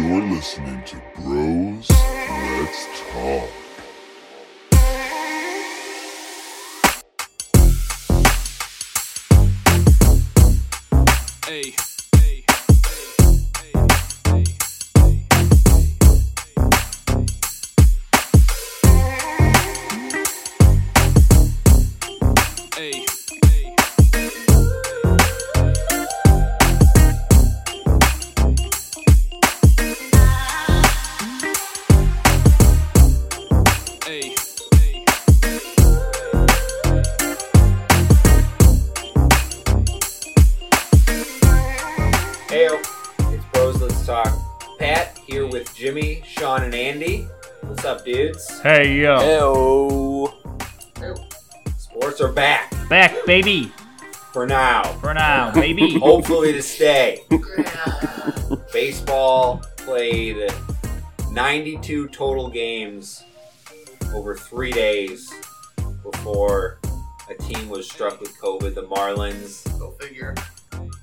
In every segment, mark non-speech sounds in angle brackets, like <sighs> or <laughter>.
You're listening to Bros. Let's Talk. Hey, Hey yo, Heyo. Sports are back back baby for now. for now, baby. <laughs> Hopefully to stay. Baseball played 92 total games over three days before a team was struck with COVID. The Marlins Go figure.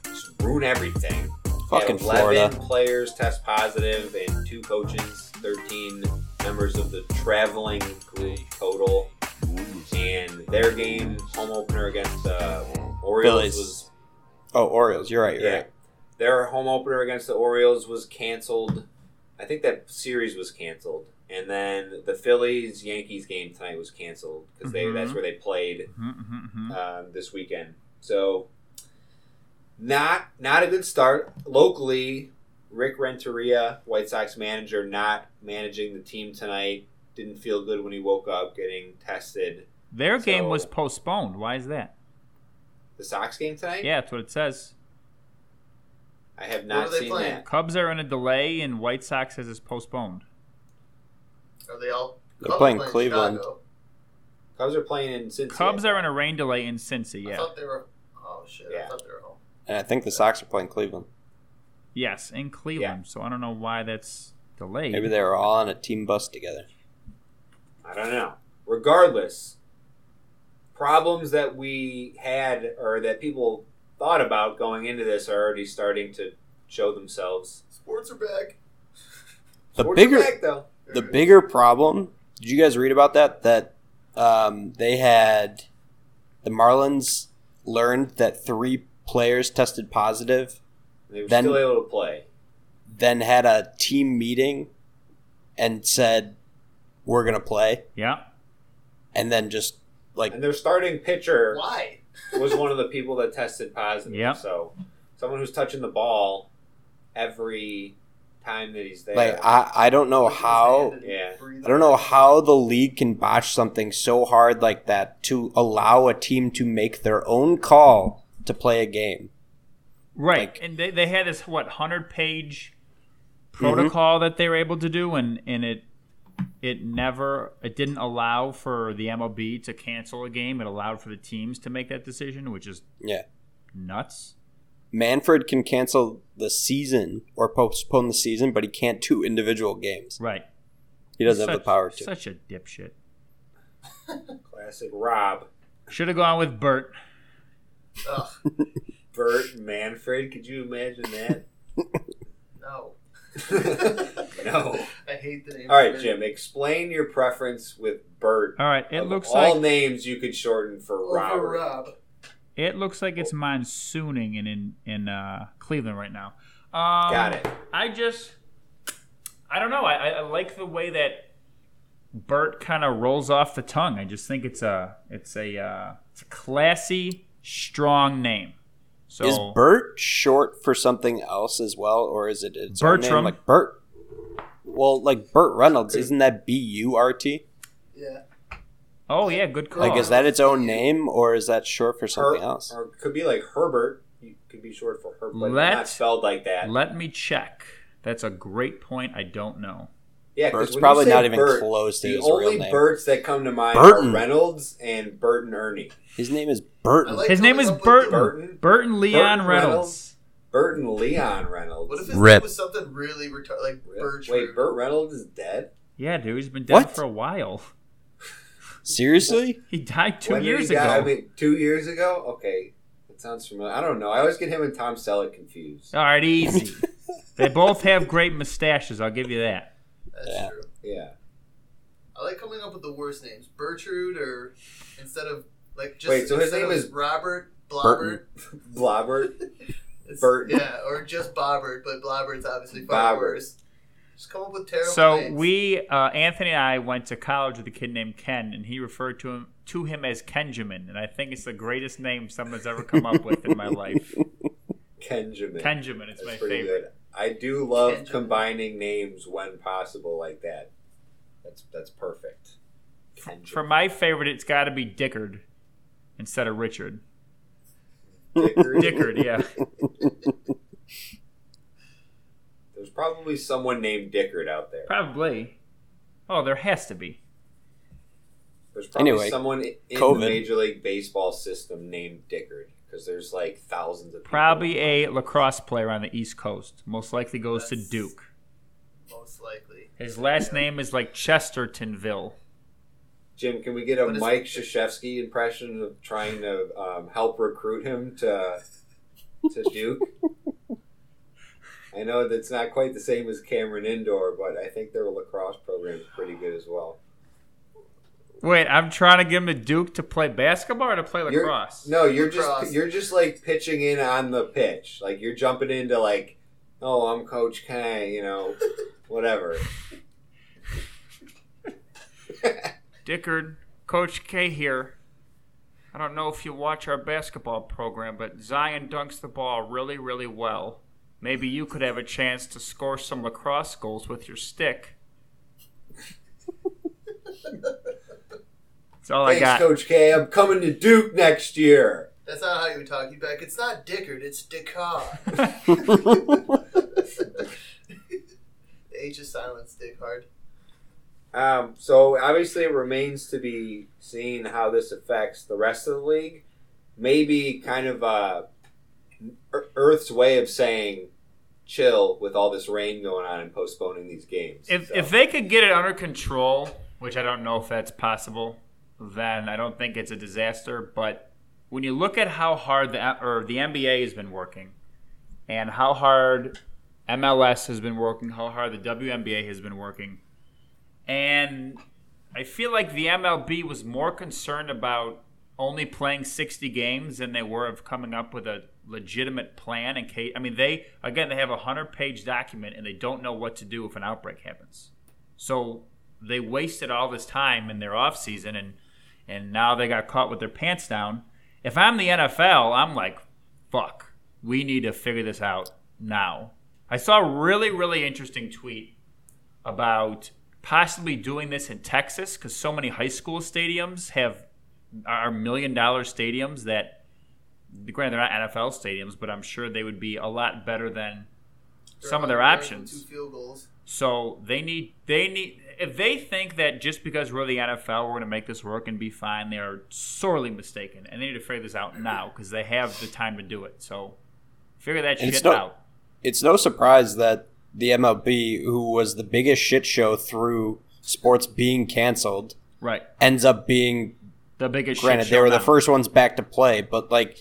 just ruin everything. Fucking Had 11 Florida. players test positive and two coaches, 13 members of the traveling group total. And their game, home opener against the Orioles, Phillies. was Oh, Orioles. You're right. You're yeah. right. Their home opener against the Orioles was canceled. I think that series was canceled. And then the Phillies Yankees game tonight was canceled because they Mhm. that's where they played Mhm, mhm, mhm. um, this weekend. So not not a good start locally. Rick Renteria, White Sox manager, not managing the team tonight. Didn't feel good when he woke up getting tested. Their game was postponed. Why is that? The Sox game tonight. Yeah, that's what it says. I have not are seen playing? that. Cubs are in a delay, and White Sox says it's postponed. Are they all? They're Cubs playing are Cleveland. Chicago. Cubs are playing in Cincinnati. Cubs are in a rain delay in Cincy. I Yeah. thought they were. Oh shit! Yeah. I thought they were home. And I think the Sox are playing Cleveland. Yes, in Cleveland. So I don't know why that's delayed. Maybe they were all on a team bus together. I don't know. Regardless, problems that we had or that people thought about going into this are already starting to show themselves. Sports are back. <laughs> The Sports are bigger back, though. the bigger problem. Did you guys read about that? That um, they had the Marlins learned that three players tested positive, They were Then- still able to play. then had a team meeting and said, "We're gonna play," Yeah. and then just like And their starting pitcher Why? <laughs> was one of the people that tested positive. Yeah. So someone who's touching the ball every time that he's there. like I I don't know how Yeah. I don't know how the league can botch something so hard like that to allow a team to make their own call to play a game. Right. Like- and they, they had this what hundred page Mm-hmm. protocol that they were able to do, and and it it never it didn't allow for the MLB to cancel a game. It allowed for the teams to make that decision, which is Yeah. nuts. Manfred can cancel the season or postpone the season, but he can't do individual games. Right. He doesn't have the power to. Such a dipshit. Classic Rob. Should have gone with Bert. Ugh, <laughs> Bert Manfred. Could you imagine that? <laughs> no. <laughs> no. I hate the name. All right, Jim. Explain your preference with Bert. All right. It Of looks all like all names you could shorten for Robert. Rob. it looks like it's monsooning in in, in uh, Cleveland right now. Um, Got it. I just, I don't know. I, I- I like the way that Bert kind of rolls off the tongue. I just think it's a, it's a, uh, it's a classy, strong name. So Is Bert short for something else as well, or is it its own name? Like Bert? Well, like Burt Reynolds, isn't that B U R T? Yeah. Oh yeah, good call. Like, is that its own name, or is that short for something Her- else? Or it could be like Herbert. You could be short for Herbert, but Let- not spelled like that. Let me check. That's a great point. I don't know. Yeah, 'cause Bert's probably not even Bert, close to The his only real name. Berts that come to mind Burton. are Reynolds and Bert and Ernie. His name is Burton. Like His name is up with Burton. Burton? Burton Leon Burton Reynolds. Reynolds? Bert and Leon Reynolds. What if his Rip. name was something really retarded, like Birch? Wait, Burt Reynolds is dead. Yeah, dude, he's been dead What? for a while. Seriously? <laughs> He died two When years ago. die? I mean, two years ago. Okay, that sounds familiar. I don't know. I always get him and Tom Selleck confused. All right, easy. <laughs> They both have great mustaches. I'll give you that. That's Yeah. true. Yeah. I like coming up with the worst names. Bertrude, or instead of like just Wait, so his name is Robert Burton. Blobbert. <laughs> Blobbert. <laughs> It's- Burton. Yeah, or just Bobbert, but Blobbert's obviously far Bobbert. worse. Just come up with terrible So names. we, uh, Anthony and I, went to college with a kid named Ken, and he referred to him to him as Kenjamin, and I think it's the greatest name someone's ever come up with in my life. <laughs> Kenjamin. Kenjamin it's That's my pretty favorite. Good. I do love Kenjamin. combining names when possible like that. That's that's perfect. Kenjamin. For my favorite, it's got to be Dickard instead of Richard. Dickard. Dickard, yeah. <laughs> There's probably someone named Dickard out there. Probably. Oh, there has to be. There's probably Anyway, someone in COVID. the Major League Baseball system named Dickard because there's like thousands of people. Probably a lacrosse player on the East Coast. Most likely goes to Duke. most likely. His last name is like Chestertonville. Jim, can we get a What is- Mike Krzyzewski impression of trying to um, help recruit him to to Duke? <laughs> I know that's not quite the same as Cameron Indoor, but I think their lacrosse program is pretty good as well. Wait, I'm trying to get him to Duke to play basketball or to play You're- lacrosse. No, you're Lacrosse. just you're just like pitching in on the pitch. Like you're jumping into like, oh, I'm Coach K, you know, <laughs> whatever. <laughs> Dickard, Coach K here. I don't know if you watch our basketball program, but Zion dunks the ball really, really well. Maybe you could have a chance to score some lacrosse goals with your stick. <laughs> That's all I Thanks, got. Coach K. I'm coming to Duke next year. That's not how you talk. You back. It's not Dickard. It's Dickard. <laughs> the H is silent. Dickard. Um, so obviously, it remains to be seen how this affects the rest of the league. Maybe kind of uh, Earth's way of saying chill with all this rain going on and postponing these games. If, So- if they could get it under control, which I don't know if that's possible, then I don't think it's a disaster. But when you look at how hard the or the NBA has been working, and how hard MLS has been working, how hard the WNBA has been working, and I feel like the MLB was more concerned about only playing 60 games than they were of coming up with a legitimate plan in case I mean they again they have a 100-page document and they don't know what to do if an outbreak happens. So they wasted all this time in their off season and and now they got caught with their pants down. If I'm the NFL, I'm like fuck. We need to figure this out now. I saw a really really interesting tweet about possibly doing this in Texas because so many high school stadiums have are million dollar stadiums that granted they're not NFL stadiums, but I'm sure they would be a lot better than some of their options. Two field goals. So they need they need if they think that just because we're the NFL we're going to make this work and be fine, they are sorely mistaken, and they need to figure this out now because they have the time to do it. So figure that And shit no- out. it's no surprise that the MLB, who was the biggest shit show through sports being canceled, Right, ends up being the biggest. Shit. Granted they were the first ones back to play, but like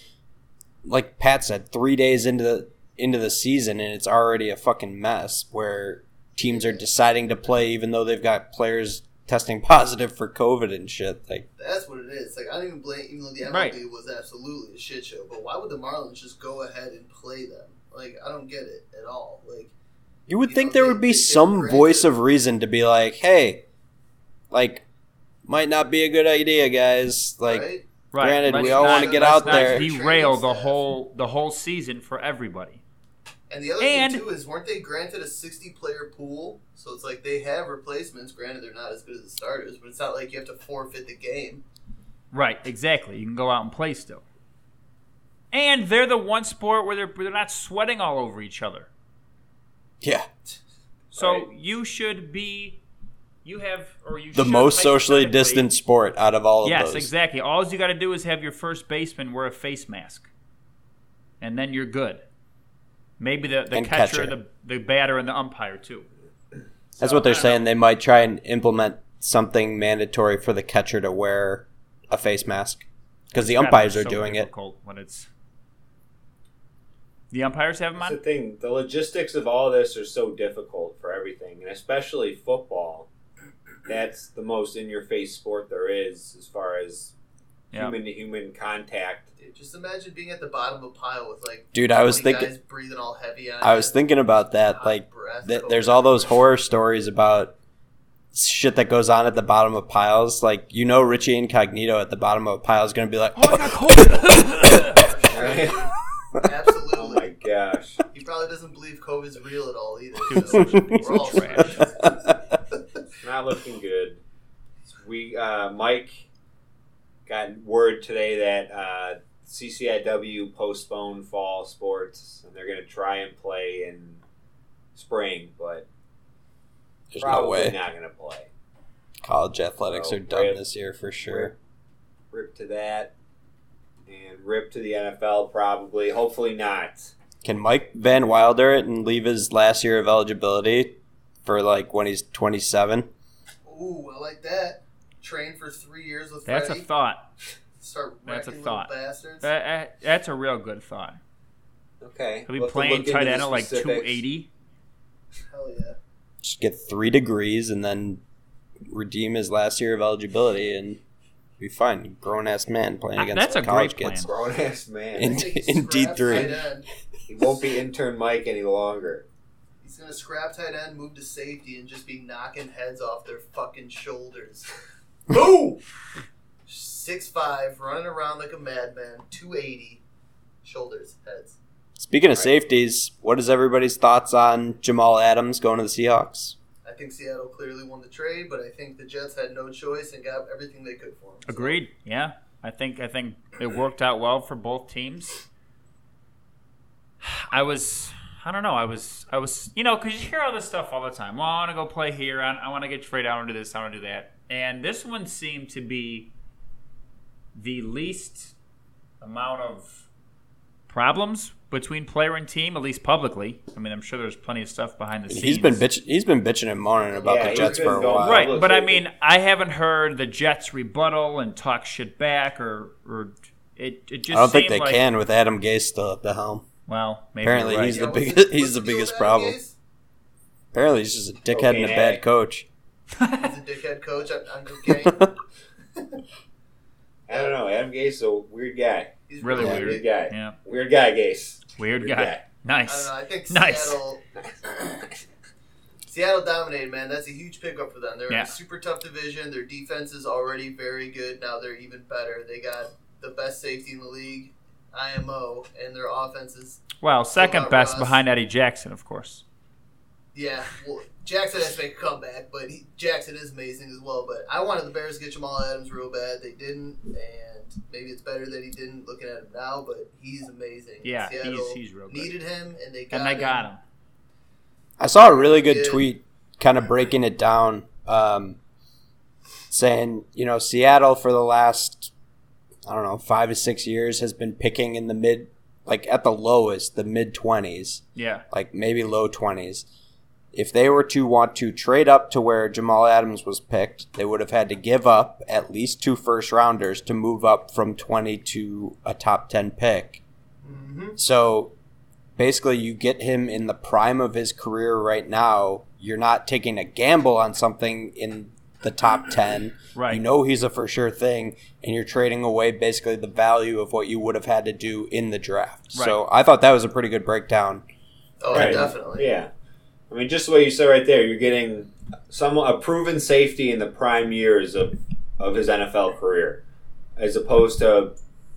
like Pat said, three days into the into the season and it's already a fucking mess where teams are deciding to play even though they've got players testing positive for COVID and shit. Like That's what it is. Like I don't even blame, even though the MLB Right. was absolutely a shit show. But why would the Marlins just go ahead and play them? Like I don't get it at all. Like you would You think know, there they- would be some voice of reason to be like, hey, like might not be a good idea, guys. Like right? Right. Granted, let's we all not- wanna get out not there. Derail the whole the whole season for everybody. And the other And- thing too is, weren't they granted a sixty-player pool? So it's like they have replacements. Granted, they're not as good as the starters, but it's not like you have to forfeit the game. Right, exactly. You can go out and play still. And they're the one sport where they're, they're not sweating all over each other. yeah. So Right. you should be, you have, or you The most socially hypothetically- distant sport out of all of Yes, those. exactly. All you got to do is have your first baseman wear a face mask, and then you're good. Maybe the, the catcher, catcher. the the batter, and the umpire too. That's So, what they're saying. know. They might try and implement something mandatory for the catcher to wear a face mask because the umpires be are so doing it. when it's The umpires have them That's the thing. The logistics of all this are so difficult for everything, and especially football. That's the most in-your-face sport there is, as far as Yeah. human-to-human contact. Dude, just imagine being at the bottom of a pile with like Dude, I was thinking breathing all heavy on I was you. thinking about that. Like th- there's all those horror stories about shit that goes on at the bottom of piles. Like you know, Richie Incognito at the bottom of a pile is going to be like, Oh, I got COVID. Absolutely. <laughs> oh my gosh! He probably doesn't believe COVID's real at all either. So such a piece we're all trash. screwed. Not looking good. We uh, Mike got word today that uh, CCIW postponed fall sports, and they're going to try and play in spring, but There's no probably way not going to play. college athletics Oh, are done rip. this year for sure. Rip to that, and rip to the NFL. Probably, hopefully not. Can Mike Van Wilder it and leave his last year of eligibility for like when he's 27? Ooh, I like that. Train for three years with That's a thought. Start that's a thought. little bastards. That- that- that's a real good thought. Okay, He'll be We'll playing tight end at like 280. Hell yeah. Just get three degrees and then redeem his last year of eligibility and be fine. Grown ass man playing Ah, against that's a college great kids. Grown ass man. In- in D3. he won't be intern Mike any longer. He's gonna scrap tight end, move to safety, and just be knocking heads off their fucking shoulders. <laughs> Boom! Six five, running around like a madman, two eighty, shoulders, heads. Speaking of Right. safeties, what is everybody's thoughts on Jamal Adams going to the Seahawks? I think Seattle clearly won the trade, but I think the Jets had no choice and got everything they could for him. So, Agreed. Yeah, I think I think it worked out well for both teams. I was, I don't know, I was, I was, you know, because you hear all this stuff all the time. Well, I want to go play here. I, I want to get traded. I want to do this. I want to do that. And this one seemed to be the least amount of problems between player and team, at least publicly. I mean, I'm sure there's plenty of stuff behind the scenes. He's been bitch. He's been bitching and moaning about Yeah, the Jets for a while. Right, but I mean, I haven't heard the Jets rebuttal and talk shit back, or or it. It just I don't think they like, can with Adam Gase still at the helm. Well, maybe Apparently right. he's the biggest- he's the biggest problem. Gase? Apparently, he's just a dickhead and a bad coach. He's a dickhead coach on, on cocaine. I don't know. Adam Gase is a weird guy. He's really Yeah. weird. Weird guy. Yeah, Weird guy, Gase. weird Weird guy. guy. I Nice. don't know. I think Nice. Seattle. <coughs> Seattle dominated, man. That's a huge pickup for them. They're in a super tough division. Their defense is already very good. Now they're even better. They got the best safety in the league, IMO, and their offense is Well, second best Russ. behind Eddie Jackson, of course. Yeah. Well, Jackson has to make a comeback, but he, Jackson is amazing as well. But I wanted the Bears to get Jamal Adams real bad. They didn't, and maybe it's better that he didn't. Looking at him now, but he's amazing. Yeah, Seattle he's he's real good. needed him, and they got And they him. got him. I saw a really good Yeah. tweet, kind of breaking it down, um, saying you know Seattle for the last I don't know five to six years has been picking in the mid, like at the lowest, the mid twenties, Yeah, like maybe low twenties. If they were to want to trade up to where Jamal Adams was picked, they would have had to give up at least two first rounders to move up from twenty to a top ten pick. hmm So basically, you get him in the prime of his career right now. You're not taking a gamble on something in the top 10. right. You know he's a for sure thing, and you're trading away basically the value of what you would have had to do in the draft. So I thought that was a pretty good breakdown. Oh, Right. definitely. Yeah. I mean, just the way you said right there, you're getting some a proven safety in the prime years of, of his NFL career, as opposed to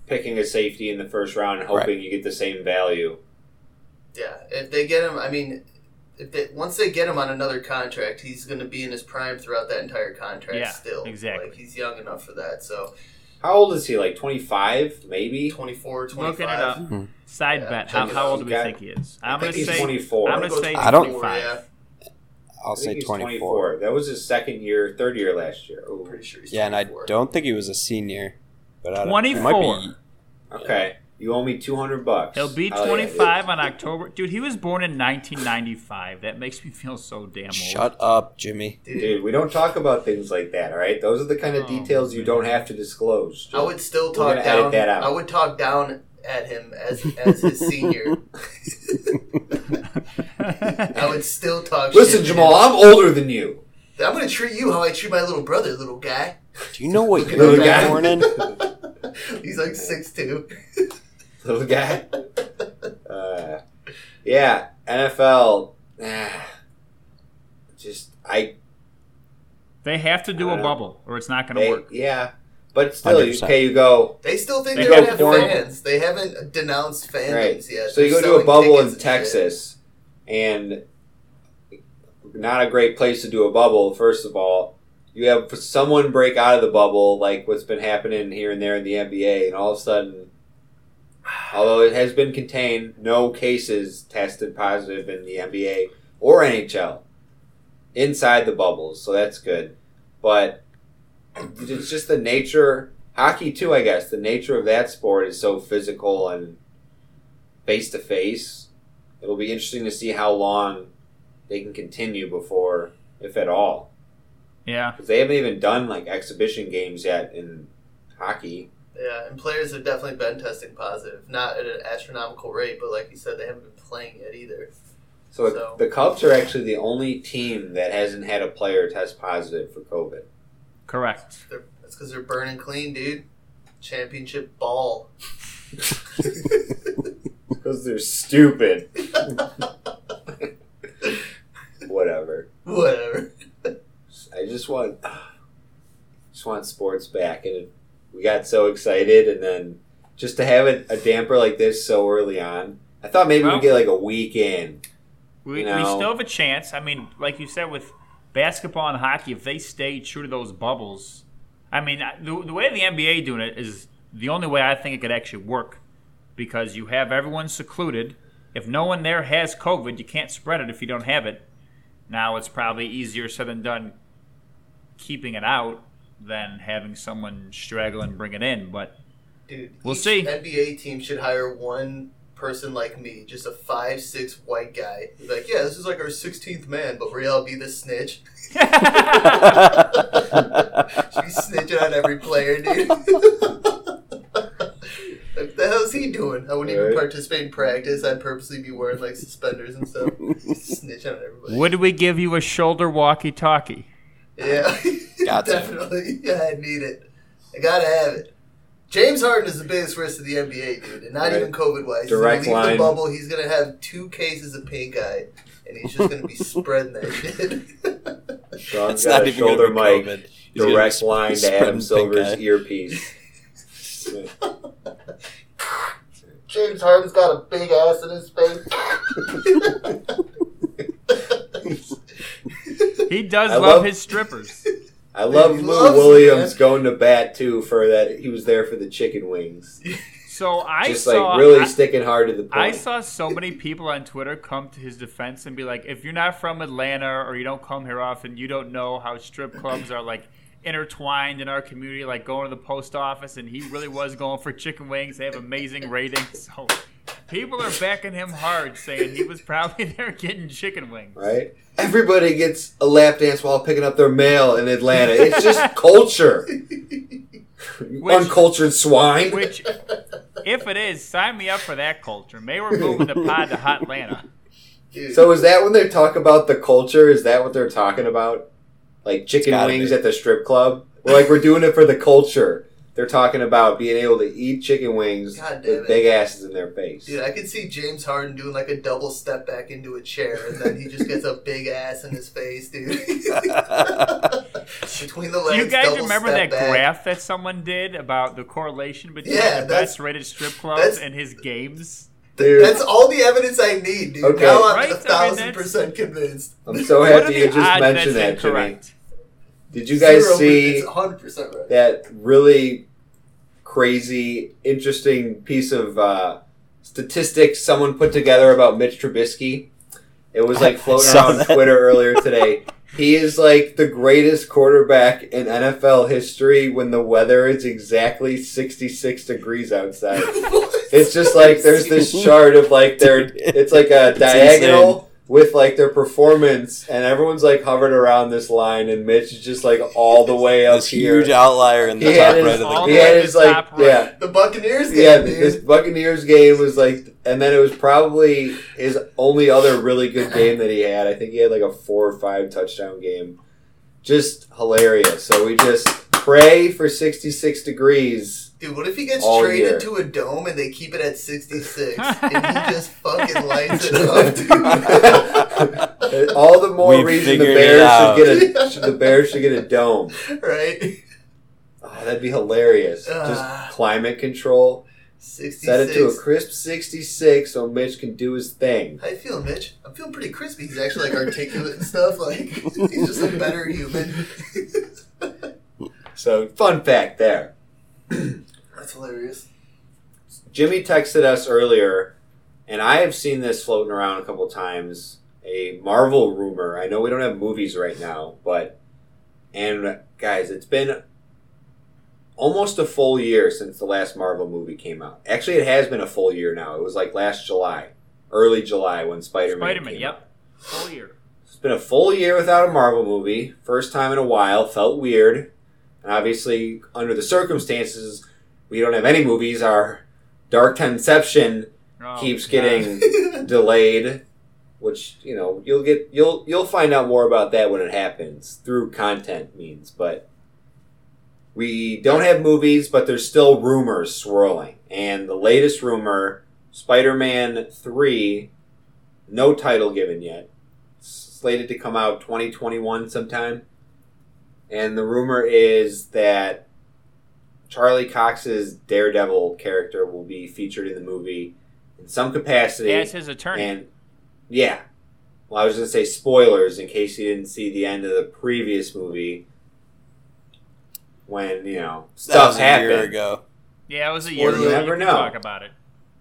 picking a safety in the first round and hoping Right. you get the same value. Yeah, if they get him, I mean, if they once they get him on another contract, he's going to be in his prime throughout that entire contract. Yeah, still, exactly. Like he's young enough for that. So How old is he? Like 25, maybe? 24, 25. Looking it up. Mhm. Side Yeah, bet. How, how old do we think he is? I I'm gonna say. 24. I'm I'm gonna gonna say go I don't- 25. Yeah, I'll I think say he's 24. That was his second year, third year last year. Ooh. pretty sure he's Yeah, and I don't think he was a senior. But I don't, he might 24. be. Okay. You owe me 200 bucks. He'll be Hell yeah, 25 on October. Dude, he was born in 1995. That makes me feel so damn old. Shut up, Jimmy. dude. Dude, we don't talk about things like that, all right? Those are the kind of Oh, details you don't have to disclose. I would still We're talk down. that out. I would talk down at him as as his senior, I would still talk. Listen, shit to Jamal, him. I'm older than you. I'm gonna treat you how I treat my little brother, little guy. Do you know what you're guy. born in? <laughs> He's like six two. Little guy. <laughs> Uh, yeah, NFL. ah, just I. They have to do a know. bubble, or it's not going to work. yeah, but still, you, 100%. okay, you go They still think They they are go gonna have foreign- fans. They haven't denounced fandoms right. yet. So you They're go to a bubble in and. Texas, and not a great place to do a bubble. First of all, you have someone break out of the bubble, like what's been happening here and there in the NBA, and all of a sudden, although it has been contained, no cases tested positive in the NBA or NHL inside the bubbles, so that's good. But it's just the nature, hockey too, I guess. The nature of that sport is so physical and face to face. It'll be interesting to see how long they can continue before, if at all, Yeah. because they haven't even done like exhibition games yet in hockey. Yeah, and players have definitely been testing positive, not at an astronomical rate, but like you said, they haven't been playing yet either. So, So- the Cubs are actually the only team that hasn't had a player test positive for COVID. Correct. They're, that's because they're burning clean, dude. Championship ball. <laughs> Because they're stupid. <laughs> Whatever. Whatever. I just want, <sighs> just want sports back, and it, we got so excited, and then just to have it a damper like this so early on. I thought maybe Well- we'd get like a week in. We, You we still have a chance. I mean, like you said, with basketball and hockey, if they stay true to those bubbles, I mean, the, the way the NBA doing it is the only way I think it could actually work because you have everyone secluded. If no one there has COVID, you can't spread it if you don't have it. Now it's probably easier said than done keeping it out than having someone straggle and bring it in. But Dude, We'll see. NBA team should hire one person like me, just a five six white guy. He's like, yeah, this is like our sixteenth man, but where I'll be the snitch. <laughs> Should be snitching on every player, dude. <laughs> what the hell's he doing? I wouldn't even participate in practice. I'd purposely be wearing like suspenders and stuff. Snitching on everybody. would we give you a shoulder walkie-talkie? Yeah, <laughs> Got to. definitely. <laughs> Yeah, I need it. I gotta have it. James Harden is the biggest risk to the NBA, dude, and not Right. even COVID wise. Direct he's gonna leave line. the bubble. He's gonna have two cases of pink eye, and he's just gonna be <laughs> spreading that shit. Sean's <laughs> It's got not a even going shoulder to be mic, COVID. He's gonna direct be line to spreading Adam pink Silver's eye. earpiece. James Harden's got a big ass in his face. He does I love, love- his strippers. I love Lou loves it, Williams man. going to bat too for that. He was there for the chicken wings, <laughs> So I just saw like really I, sticking hard to the point. I saw so many people on Twitter come to his defense and be like, if you're not from Atlanta or you don't come here often, you don't know how strip clubs are like intertwined in our community, like going to the post office. And he really was going for chicken wings. They have amazing ratings. <laughs> So people are backing him hard, saying he was probably <laughs> there getting chicken wings. right? Everybody gets a lap dance while picking up their mail in Atlanta. It's just <laughs> culture. You Uncultured swine. Which, if it is, sign me up for that culture. May we're moving the pod to Hot Atlanta. So is that when they talk about the culture? Is that what they're talking about? Like chicken wings be. at the strip club? We're like we're doing it for the culture. They're talking about being able to eat chicken wings with big asses in their face. Dude, I could see James Harden doing like a double step back into a chair, and then he just gets a big ass in his face, dude. <laughs> Between the legs. Do you guys remember that back. graph that someone did about the correlation between Yeah, the best rated strip clubs and his games? Dude, That's all the evidence I need, dude. Okay. Now I'm Right? I a mean, thousand that's- percent convinced. I'm so happy you just mentioned that, that's Jimmy. incorrect? Did you guys Zero, see It's 100% right. that really crazy, interesting piece of uh, statistics someone put together about Mitch Trubisky? It was like <laughs> floating saw around that. Twitter <laughs> earlier today. He is like the greatest quarterback in NFL history when the weather is exactly 66 degrees outside. <laughs> It's just like there's this chart of like their it's like a It's diagonal with like their performance, and everyone's like hovered around this line, and Mitch is just like all the way up This here. huge outlier in the He top had his- right of all the he the way had his like right. yeah. The Buccaneers game, Yeah, dude. this Buccaneers game was like, and then it was probably his only other really good game that he had. I think he had like a four or five touchdown game. Just hilarious. So we just pray for 66 degrees. Dude, what if he gets All traded year. to a dome and they keep it at 66 <laughs> and he just fucking lights it <laughs> up, dude? All the more We reason the Bears should get a the Bears should get a dome. right? Oh, that'd be hilarious. Ah. Just climate control. 66. Set it to a crisp 66 so Mitch can do his thing. How you feeling, Mitch? I'm feeling pretty crispy. He's actually like articulate and stuff. Like he's just a better human. <laughs> So, fun fact there. That's hilarious. Jimmy texted us earlier, and I have seen this floating around a couple times. A Marvel rumor. I know we don't have movies right now, but and guys, it's been almost a full year since the last Marvel movie came out. Actually, it has been a full year now. It was like last July, early July when Spider Man. Spider Man, yep. Full year. It's been a full year without a Marvel movie. First time in a while. Felt weird. And obviously, under the circumstances, we don't have any movies. Our Dark Conception Oh, keeps getting <laughs> delayed, which you know you'll get you'll you'll find out more about that when it happens through content means. But we don't have movies, but there's still rumors swirling, and the latest rumor: Spider-Man three, no title given yet, slated to come out 2021 sometime, and the rumor is that. Charlie Cox's Daredevil character will be featured in the movie in some capacity. As his attorney. And yeah, well, I was going to say spoilers in case you didn't see the end of the previous movie when you know stuff That stuff was a happened. year ago. yeah, it was a year ago. you never know. talk about it.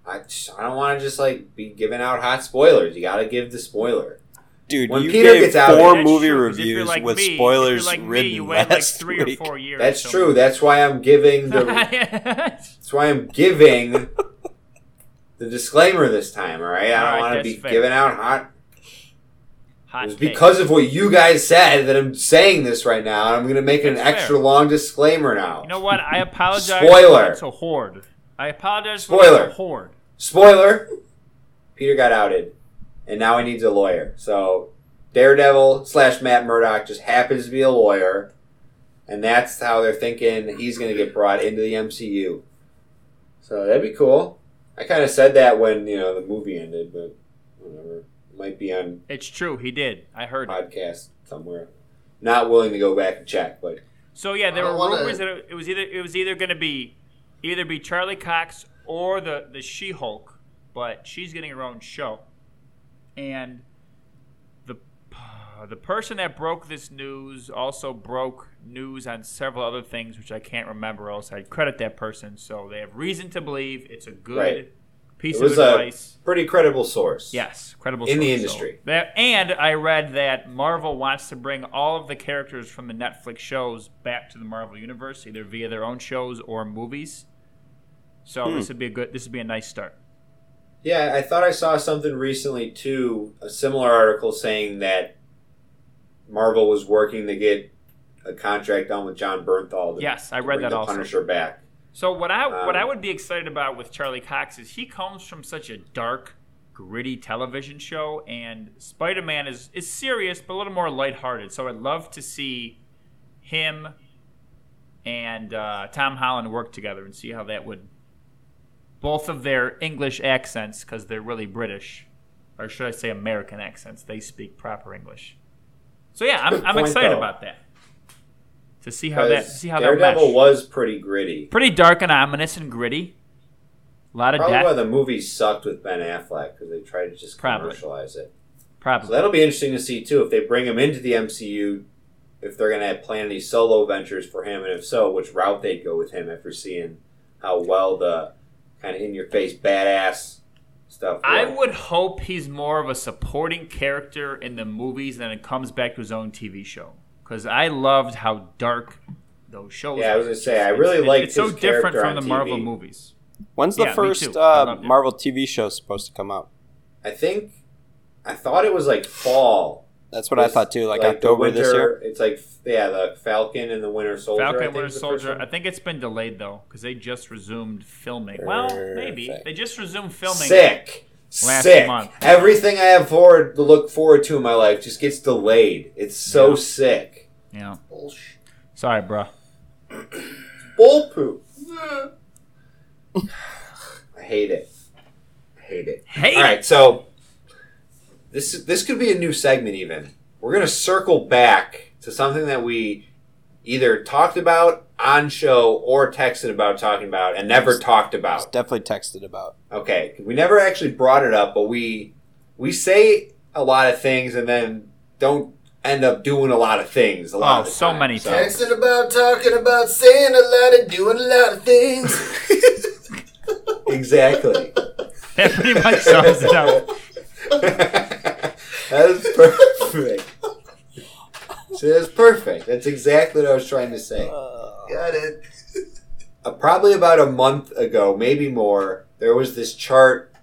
I, just- I don't want to just like be giving out hot spoilers. You got to give the spoiler. Dude, When you Peter gave gets out four movie true, 'cause reviews like with me- spoilers like me, written you went like three week. or four years. That's so- true. That's why I'm giving the. <laughs> that's why I'm giving the disclaimer this time. All right, I don't right, want to be fair. giving out hot Hot It's because of what you guys said that I'm saying this right now, and I'm going to make an That's extra long disclaimer now. You know what? I apologize. Spoiler. It's a horde. I apologize. Spoiler. For horde. Spoiler: Peter got outed, and now he needs a lawyer. So Daredevil slash Matt Murdock just happens to be a lawyer, and that's how they're thinking he's going to get brought into the MCU. So that'd be cool. I kind of said that when you know the movie ended, but whatever. Might be on It's true. He did. I heard it. podcast somewhere. Not willing to go back and check, but So yeah, there I were wanna- rumors that it was either it was either going to be either be Charlie Cox or the the She Hulk, but she's getting her own show, and the the person that broke this news also broke news on several other things which I can't remember. Else I'd credit that person. So they have reason to believe it's a good Right. piece it was of a advice. pretty credible source. Yes, credible In the industry. So that, and I read that Marvel wants to bring all of the characters from the Netflix shows back to the Marvel universe, either via their own shows or movies. So Hmm. this would be a good. This would be a nice start. Yeah, I thought I saw something recently too, a similar article saying that Marvel was working to get a contract done with Jon Bernthal. To, Yes, I read that the also. Punisher back. So what I what I Um, would be excited about with Charlie Cox is he comes from such a dark, gritty television show, and Spider Man is is serious but a little more lighthearted. So I'd love to see him and uh, Tom Holland work together and see how that would. Both of their English accents, because they're really British, or should I say American accents? They speak proper English. So yeah, I'm, I'm point, excited though. about that. To see how that see how that Daredevil mesh. was pretty gritty. pretty dark and ominous and gritty. A lot of Probably why the movie sucked with Ben Affleck because they tried to just Probably. commercialize it. Probably. So that'll be interesting to see too if they bring him into the MCU. If they're going to plan any solo ventures for him, and if so, which route they'd go with him after seeing how well the kind of in your face badass stuff. I would hope he's more of a supporting character in the movies than it comes back to his own TV show. Because I loved how dark those shows. Yeah, I was gonna say, I really it's, liked It's so different from on the Marvel movies. When's the Yeah, first uh. Marvel TV show supposed to come out? I think I thought it was like fall. That's what I thought too. Like, the October winter, this year. It's like yeah, the Falcon and the Winter Soldier. Falcon think Winter the first Soldier. I think it's been delayed though because they just resumed filming. Well, maybe they just resumed filming. Sick. last Sick. month. Everything I have forward to look forward to in my life just gets delayed. It's so Yeah. sick. Yeah. Bullshit. Sorry, bro. <clears throat> Bull poop. <sighs> I hate it. I hate it. Hey. All right, so this this could be a new segment. Even we're gonna circle back to something that we either talked about on show or texted about talking about and never talked It's about. definitely texted about. Okay, we never actually brought it up, but we we say a lot of things and then don't end up doing a lot of things. A lot Oh, of the so time. many So- times. Texting about, talking about, saying a lot and doing a lot of things. <laughs> Exactly. That pretty much sums it up. <laughs> that is perfect. See, that's perfect. That's exactly what I was trying to say. Got it. Uh, probably about a month ago, maybe more, there was this chart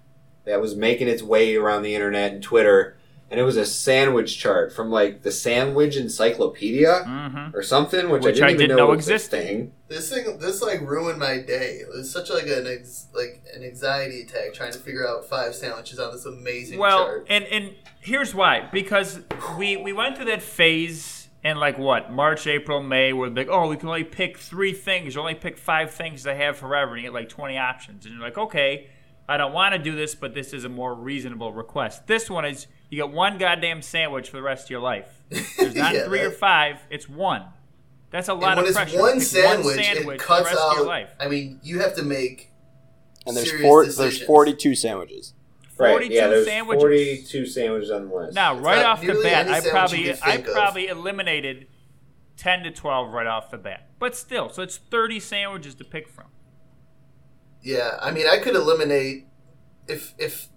that was making its way around the internet and Twitter, and it was a sandwich chart from like the Sandwich Encyclopedia hmm or something, which, Which I I didn't even didn't know, know was existed. thing. This thing, this like ruined my day. It was such like an ex, like an anxiety attack trying to figure out five sandwiches on this amazing Well, chart. and and here's why because we we went through that phase in like what March, April, May, where like oh we can only pick three things, you only pick five things to have forever, and you get like twenty options, and you're like okay, I don't want to do this, but this is a more reasonable request. This one is you get one goddamn sandwich for the rest of your life. There's <laughs> not Yeah, three or five, it's one. That's a lot and when of it's pressure. one Pick sandwich, sandwich it for the cuts rest of your out. life. I mean, you have to make. And there's four. decisions. There's 42 sandwiches. Right, 42 yeah, there's sandwiches. 42 sandwiches on the list. Now, It's right off the bat, I probably I think of. probably eliminated ten to twelve right off the bat. But still, so it's thirty sandwiches to pick from. Yeah, I mean, I could eliminate if if.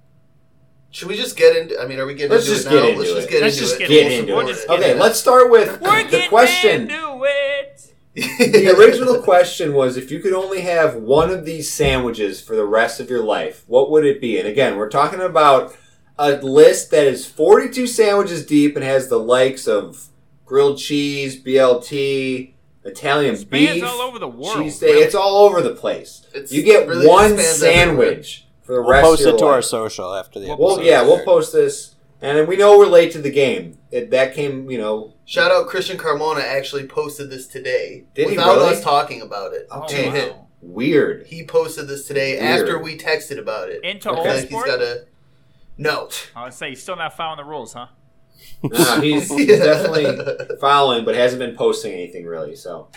Should we just get into? I mean, are we getting Let's into just it now? get into let's it. just get Let's into just it. get Get We'll into We'll it. just get Okay, into let's start with We're the question. into it. <laughs> <laughs> The original question was if you could only have one of these sandwiches for the rest of your life, what would it be? And again, we're talking about a list that is 42 sandwiches deep and has the likes of grilled cheese, BLT, Italian Spans beef, all over the world, cheesesteak. really. It's all over the place. It's you get really one spans sandwich for the We'll rest post of your it to life. our social after the We'll episode. Well, yeah, we'll post this. And we know we're late to the game. It, that came, you know, Shout out Christian Carmona actually posted this today Did he without really? us talking about it. Oh, To wow. him. weird. He posted this today Weird. after we texted about it. Into I old feel like he's sport? got a no. I would say he's still not following the rules, huh? No, he's, <laughs> he's definitely following, but hasn't been posting anything really. So,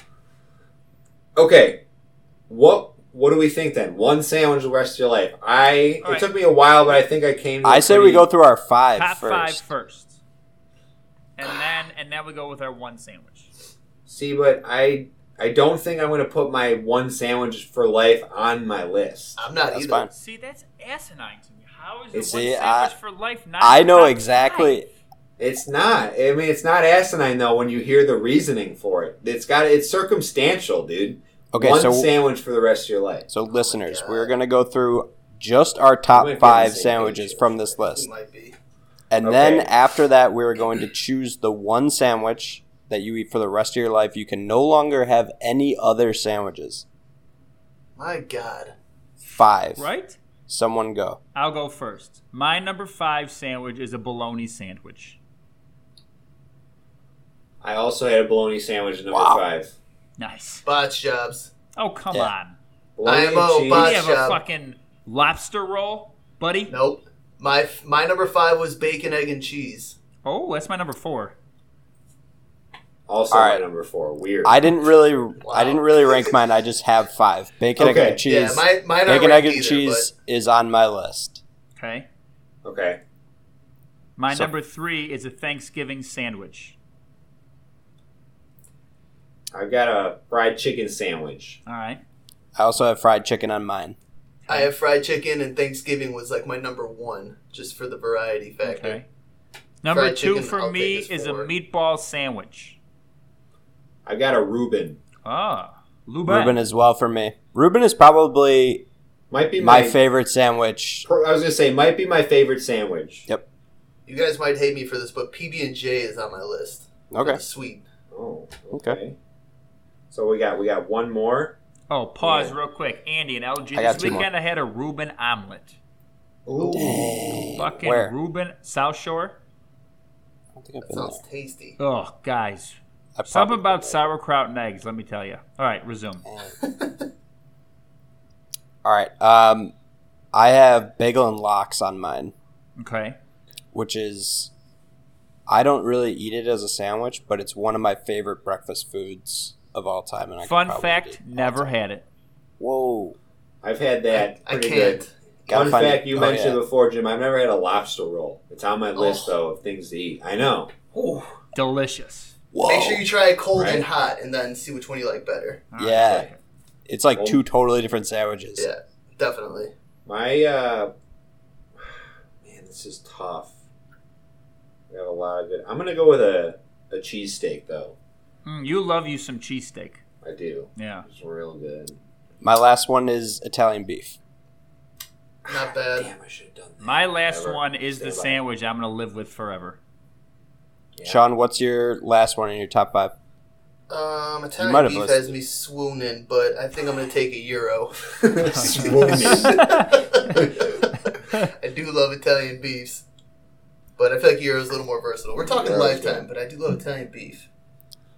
okay, what what do we think then? One sandwich the rest of your life. I All it right. took me a while, but I think I came. To I a say we go through our five Top first. five first, and then and then we go with our one sandwich. See, but I I don't think I'm going to put my one sandwich for life on my list. I'm not That's either. fine. See, that's asinine to me. How is your See, one I- sandwich for life not? I know top exactly. five? It's not. I mean, it's not asinine though when you hear the reasoning for it. It's got it's circumstantial, dude. Okay, one so sandwich for the rest of your life. so listeners, oh God. we're gonna go through just our top be on the five sandwiches page. from this list, might be. and Okay. then after that, we're going to choose the one sandwich that you eat for the rest of your life. You can no longer have any other sandwiches. My God. Five. Right? Someone go. I'll go first. My number five sandwich is a bologna sandwich. I also had a bologna sandwich number Wow. five. Nice. Botch jobs. Oh come Yeah. on. Bologna IMO, cheese. bot You have a fucking lobster roll, buddy. Nope. My my number five was bacon, egg, and cheese. Oh, that's my number four. Also All my number four. Weird. I didn't really, I didn't really rank mine. I just have five. Bacon, egg, and cheese. Yeah, my mine aren't Bacon, egg, and either, cheese is on my list. Okay. okay. My So- number three is a Thanksgiving sandwich. I've got a fried chicken sandwich. All right. I also have fried chicken on mine. I have fried chicken, and Thanksgiving was like my number one, just for the variety factor. Okay. Number Fried two chicken, for I'll me take as is a meatball sandwich. I've got a Reuben. Ah, Luben. Reuben as well for me. Reuben is probably Might be my my, favorite sandwich. I was gonna say might be my favorite sandwich. Yep. You guys might hate me for this, but PB and J is on my list. Okay. Sweet. Oh, Okay. okay. So we got we got one more. Oh, pause Yeah. real quick. Andy and LG, I got this two more. weekend I had a Reuben omelet. Ooh. Fucking Where? Reuben, South Shore. I don't think I've That been sounds there. tasty. Oh, guys. Something about been sauerkraut and eggs, let me tell you. All right, resume. <laughs> All right. Um, I have bagel and lox on mine, Okay. which is I don't really eat it as a sandwich, but it's one of my favorite breakfast foods of all time. And I Fun fact, eat it all never time. had it. Whoa. I've had that. I Pretty can't. good. Gotta Fun fact it. you Oh, mentioned yeah. before, Jim. I've never had a lobster roll. It's on my list Oh. though of things to eat. I know. Delicious. Whoa. Make sure you try it cold Right. and hot, and then see which one you like better. All right, Yeah. check. It's like Well- two totally different sandwiches. Yeah, definitely. My uh man, this is tough. We have a lot of good. I'm gonna go with a a cheesesteak though. Mm, you love you some cheesesteak. I do. Yeah. It's real good. My last one is Italian beef. Not bad. Damn, I should have done that. My last Never. one is the Stand by. sandwich I'm going to live with forever. Yeah. Sean, what's your last one in your top five? Um, Italian beef listed- has me swooning, but I think I'm gonna take a euro. <laughs> Swooning. I do love Italian beefs, but I feel like euro is a little more versatile. We're talking Euro's lifetime, good. but I do love Italian beef.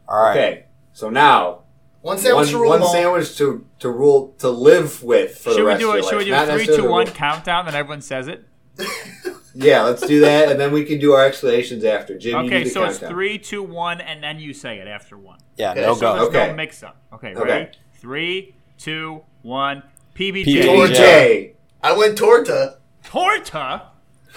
All right. Okay, so now One sandwich one, to rule one all. sandwich to to rule to live with for should the we rest do of it? your Should life. we do Not a three, necessarily two, one rule- countdown, and everyone says it? <laughs> Yeah, let's do that, and then we can do our explanations after. Jim, you Okay, do the so it's countdown. three, two, one, and then you say it after one. Yeah, Okay, no so go. There's Okay. no mix up. Okay, Okay. ready? Three, two, one. PBJ. PBJ. Or Jay. I went torta. Torta. <laughs>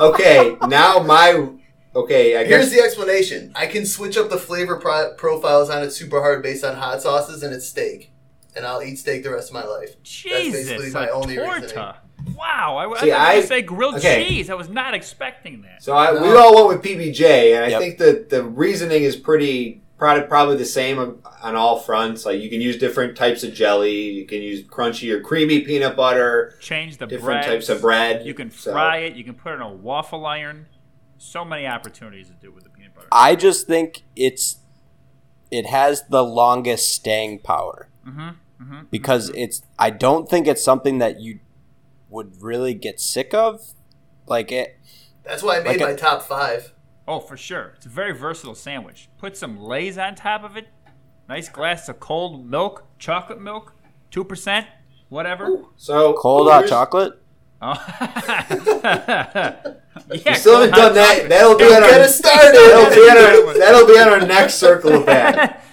Okay, now my okay. I Here's guess the explanation. I can switch up the flavor pro- profiles on it super hard based on hot sauces, and it's steak. And I'll eat steak the rest of my life. Jesus, basically my a only torta. Wow, I, I See, thought I- you were say grilled okay. cheese. I was not expecting that. so. I, we all went with PBJ, and I Yep. think that the reasoning is pretty probably probably the same on, on all fronts. Like you can use different types of jelly. You can use crunchy or creamy peanut butter. Change the Different breads. types of bread. You can So- fry it. You can put it in a waffle iron. So many opportunities to do with the peanut butter. I just think it's it has the longest staying power Mm-hmm. Mm-hmm. because it's. I don't think it's something that you would really get sick of. Like it. That's why I Like made a- my top five. Oh, for sure. It's a very versatile sandwich. Put some Lay's on top of it. Nice glass of cold milk, chocolate milk, two percent, whatever. So Cold hot chocolate. Oh. <laughs> <laughs> <laughs> yeah, We still haven't done that. That'll be Don't on get our. us started. That'll be on our. <laughs> That'll be on our next circle of that. <laughs>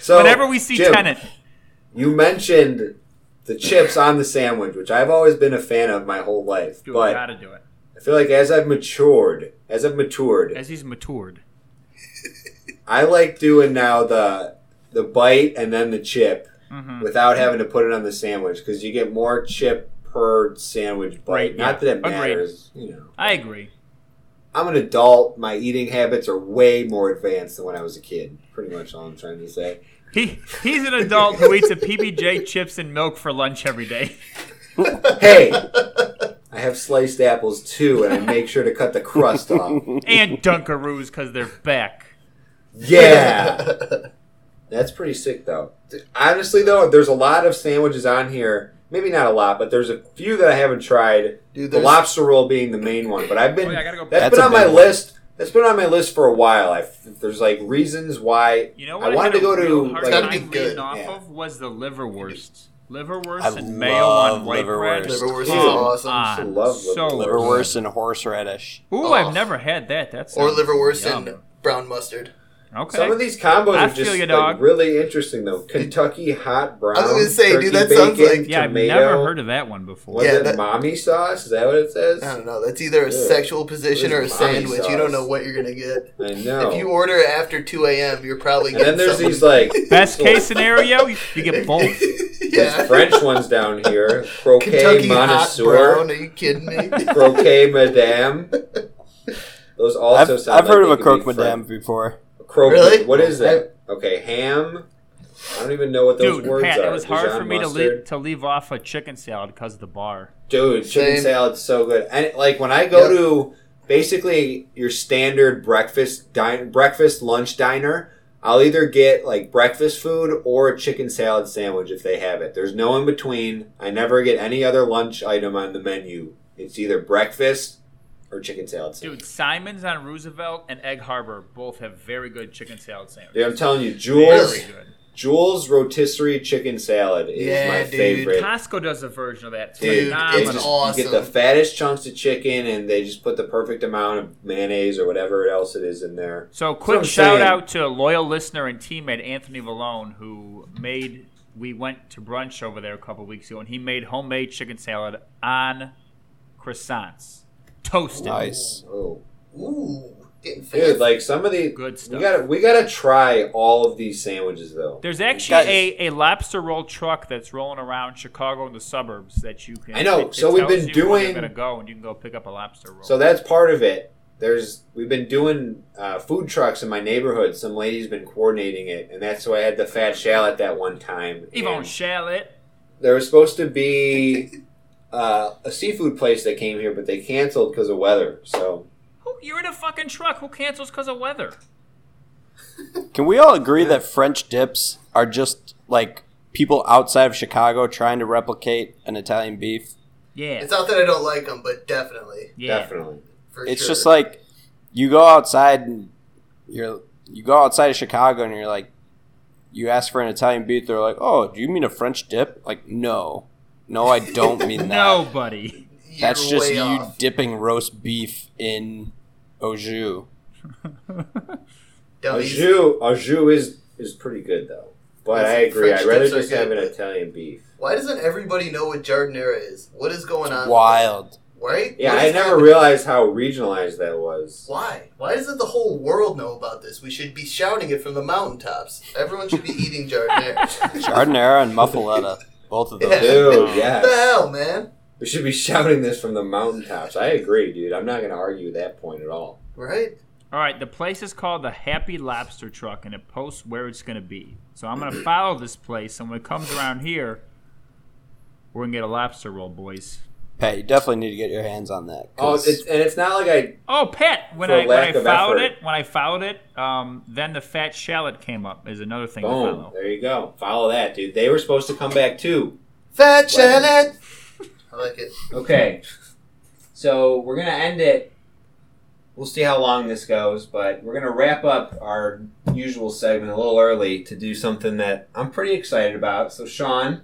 So Whenever we see Jim, Tenant, you mentioned the chips on the sandwich, which I've always been a fan of my whole life. dude, but gotta do it. I feel like as I've matured, as I've matured, As he's matured. <laughs> I like doing now the the bite and then the chip hmm without having to put it on the sandwich because you get more chip per sandwich bite. Right, Not yeah. that it Agreed. matters, you know. I agree. I'm an adult. My eating habits are way more advanced than when I was a kid. Pretty much all I'm trying to say. He he's an adult who eats a PBJ chips and milk for lunch every day. <laughs> Hey, I have sliced apples too, and I make sure to cut the crust off. And Dunkaroos because they're back. Yeah, that's pretty sick though. Honestly though, there's a lot of sandwiches on here. Maybe not a lot, but there's a few that I haven't tried. Dude, The lobster roll being the main one, but I've been Oh, yeah, I gotta go that's That's been on my one. list. That's been on my list for a while. I there's like reasons why You know I wanted had to go to hard like Gotta time be good, off yeah. of was the liverwurst. Liverwurst I and mayo on love white bread. liverwurst. Liverwurst is Come awesome. I on. love so liverwurst. Liverwurst and horseradish. Ooh, Oh. I've never had that. That's or liverwurst and brown mustard. Okay. Some of these combos I are just you, like, really interesting though. Kentucky hot brown. I was gonna say, turkey dude, that sounds bacon, like- yeah, I've never heard of that one before. Was Yeah, it that- mommy sauce? Is that what it says? I don't know. That's either a Ew. sexual position or a Where's mommy sandwich. You don't know what you're gonna get. I know. If you order it after 2 a.m., you're probably and then there's something. these like <laughs> Best <laughs> case scenario, you you get both. these yeah. French ones down here. Croquet Kentucky hot brown. Are you kidding me? <laughs> Croquet Madame. Those also I've, sound. I've like heard of a croque madame French. before. Croque. Really? What is that? Okay, ham, I don't even know what those Dude, words Pat, are. it was hard Dijon for me to leave, to leave off a chicken salad because of the bar. Dude, chicken Same. salad's so good. And like when I go Yep. to basically your standard breakfast dine breakfast lunch diner, I'll either get like breakfast food or a chicken salad sandwich if they have it. There's no in between. I never get any other lunch item on the menu. It's either breakfast or chicken salad sandwich. Dude, Simon's on Roosevelt and Egg Harbor both have very good chicken salad sandwiches. Dude, I'm telling you, Jewel's Very good. Jewel's rotisserie chicken salad is Yeah, my dude. favorite. Costco does a version of that. It's Dude, Dude, it's just, awesome. you get the fattest chunks of chicken, and they just put the perfect amount of mayonnaise or whatever else it is in there. So, quick I'm shout saying. out to a loyal listener and teammate Anthony Valone, who made. We went to brunch over there a couple weeks ago, and he made homemade chicken salad on croissants, toasted. Nice. Oh, Ooh, dude, like some of the Good we stuff. gotta we gotta try all of these sandwiches though. There's actually a, a lobster roll truck that's rolling around Chicago and the suburbs that you can. I know. it- it So we've been you where you're doing- gonna go, and you can go pick up a lobster roll. So that's part of it. There's we've been doing uh, food trucks in my neighborhood. Some lady's been coordinating it, and that's why I had the fat shallot that one time. Yvonne And Shallot. there was supposed to be <laughs> uh, a seafood place that came here, but they canceled because of weather. So you're in a fucking truck. Who cancels because of weather? <laughs> Can we all agree that French dips are just like people outside of Chicago trying to replicate an Italian beef? Yeah. It's not that I don't like them, but definitely, yeah. definitely. for It's sure. just like you go outside and you're you go outside of Chicago and you're like you ask for an Italian beef, they're like, "Oh, do you mean a French dip?" Like, no, no, I don't mean that. Nobody. You're That's just you off. dipping roast beef in au jus. Don't Au jus, au jus is is pretty good though. But Listen, I agree. French I'd rather dips are just have an Italian beef. Why doesn't everybody know what giardiniera is? What is going on? Wild. Right? Yeah, I never happening? realized how regionalized that was. Why? Why doesn't the whole world know about this? We should be shouting it from the mountaintops. Everyone should be eating giardiniera. <laughs> Giardiniera and muffaletta, both of <laughs> those. Yeah. Dude, what the hell, man? We should be <laughs> shouting this from the mountaintops. I agree, dude. I'm not going to argue that point at all. Right? All right, the place is called the Happy Lobster Truck, and it posts where it's going to be. So I'm going to follow this place, and when it comes around here, we're going to get a lobster roll, boys. Pat, you definitely need to get your hands on that. Oh, 'cause it's, and it's not like I. Oh, Pat! When I when I of followed effort. it, when I followed it, um, then the fat shallot came up. Is another thing Boom. follow. There you go. Follow that, dude. They were supposed to come back too. Fat shallot! I like it. Okay. So we're going to end it. We'll see how long this goes, but we're going to wrap up our usual segment a little early to do something that I'm pretty excited about. So Sean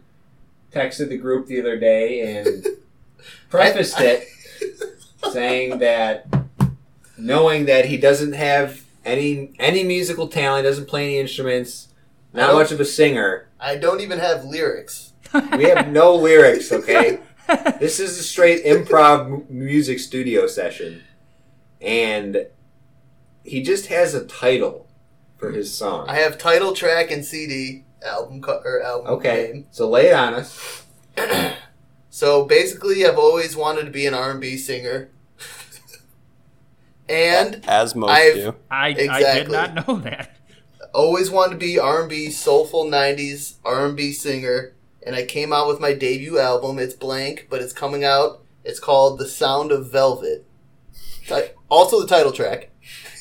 texted the group the other day and <laughs> prefaced it saying that knowing that he doesn't have any any musical talent, doesn't play any instruments, not much of a singer. I don't even have lyrics. We have no lyrics, okay? This is a straight improv music studio session, and he just has a title for his song. I have title track and CD album co- or album Okay, name. so lay it on us. <clears throat> So basically, I've always wanted to be an R&B singer, <laughs> and as most I've- do. I, I did Exactly. not know that. always wanted to be R&B soulful 90s R&B singer and I came out with my debut album it's blank but it's coming out it's called The Sound of Velvet also the title track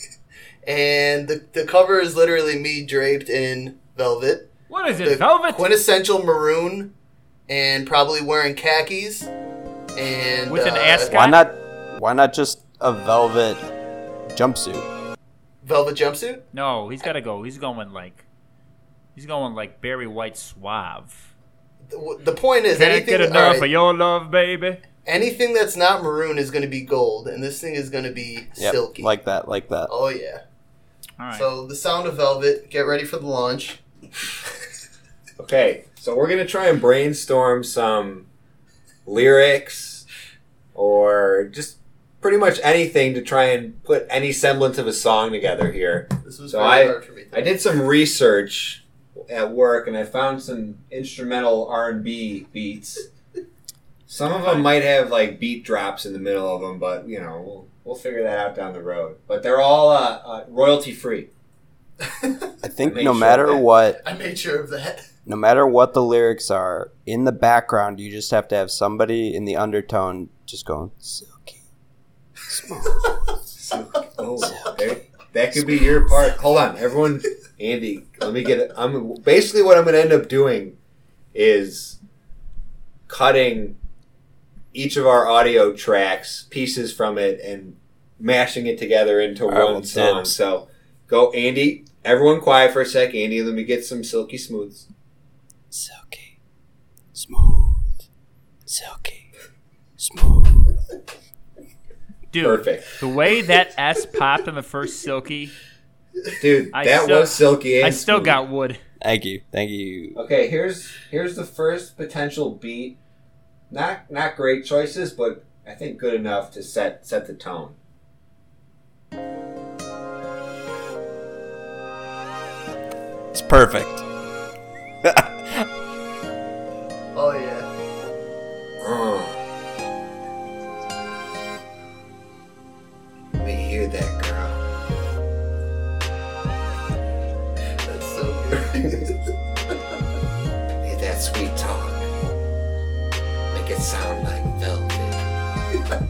<laughs> and the, the cover is literally me draped in velvet What is The it? Velvet quintessential maroon and probably wearing khakis and with an uh, ascot. Why not? Why not just a velvet jumpsuit? velvet jumpsuit No, he's got to go. He's going like, he's going like Barry White suave. the, the point is Can't anything get enough right, of your love, baby. anything that's not maroon is going to be gold and this thing is going to be Yep, silky like that, like that. oh yeah All right. so the sound of velvet get ready for the launch <laughs> Okay, so we're gonna try and brainstorm some lyrics or just pretty much anything to try and put any semblance of a song together here. this was So very I- hard for me I did some research at work and I found some instrumental R&B beats. Some of them might have like beat drops in the middle of them, but you know, we'll, we'll figure that out down the road. But they're all uh, uh, royalty free. I think Make no sure matter what, I made sure of that. <laughs> no matter what the lyrics are, in the background, you just have to have somebody in the undertone just going silky. smooth." <laughs> Oh, there- that could be your part. Hold on, everyone. Andy, let me get it. I'm basically what I'm going to end up doing is cutting each of our audio tracks, pieces from it, and mashing it together into right, one song. So go, Andy. Everyone, quiet for a sec. Andy, let me get some silky smooths. Silky, smooth, silky, smooth. Dude, Perfect, the way that S popped on the first Silky, dude. I that still- was silky. And I still smooth. got wood. Thank you, thank you. Okay, here's here's the first potential beat. Not not great choices, but I think good enough to set set the tone. It's perfect. <laughs> Oh yeah. Oh. Let me hear that girl. That's so good. <laughs> Hear that sweet talk. Make it sound like velvet. <laughs>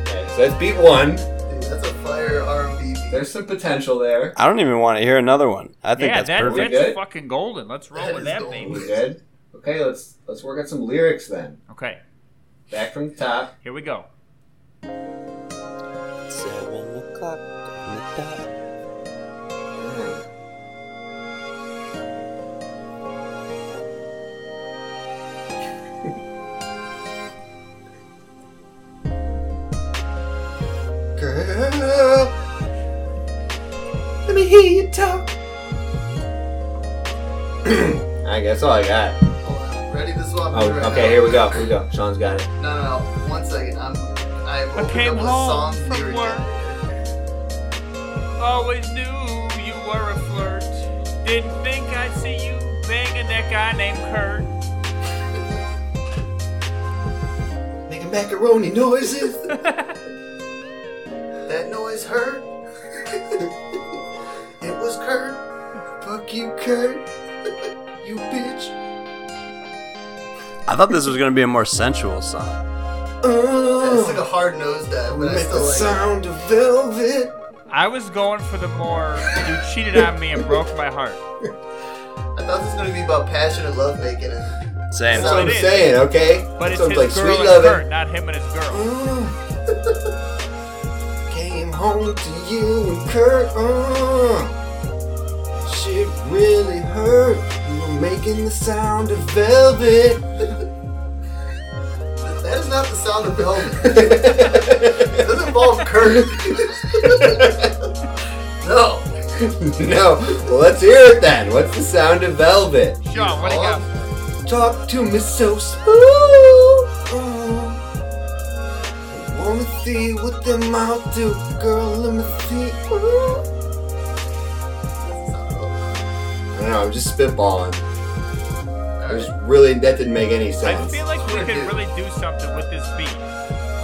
okay, so that's beat one. Dude, that's a fire R&B. There's some potential there. I don't even want to hear another one. I think Yeah, that's that, perfect. that's Good? fucking golden. Let's roll That with that, golden. Baby. good? Okay, let's let's work on some lyrics then. Okay, Back from the top. here we go. Seven o'clock hear you talk. I guess all I got. Hold on. Ready? This is Oh, right okay, now. here we go. Here we go. Sean's got it. No, no, no. One second. I'm. I've I came up the home song from lyric work. Always knew you were a flirt. Didn't think I'd see you banging that guy named Kurt. <laughs> Making macaroni noises. <laughs> That noise hurt. <laughs> it was Kurt. Fuck you, Kurt. <laughs> you bitch. I thought this was gonna be a more sensual song. It's like a hard nose dive, but I still the like it. sound of velvet. I was going for the more you cheated on me and broke my heart. I thought this was gonna be about passionate lovemaking and Same. That's what I'm saying, okay? But it's his like girl sweet and loving. Kurt, not him and his girl. <laughs> Came home to you and Kurt. Uh, shit really hurt. You were making the sound of velvet. <laughs> that is not the sound of velvet. it <laughs> doesn't involve Kurt. <laughs> no. no. Well, let's hear it then. What's the sound of velvet? Sean, what do you got? Talk to me so smooth. Uh, I wanna see what the mouth do, girl. Let me see. Ooh. I don't know. I'm just spitballing. I was really that didn't make any sense. I feel like we could really do something with this beat.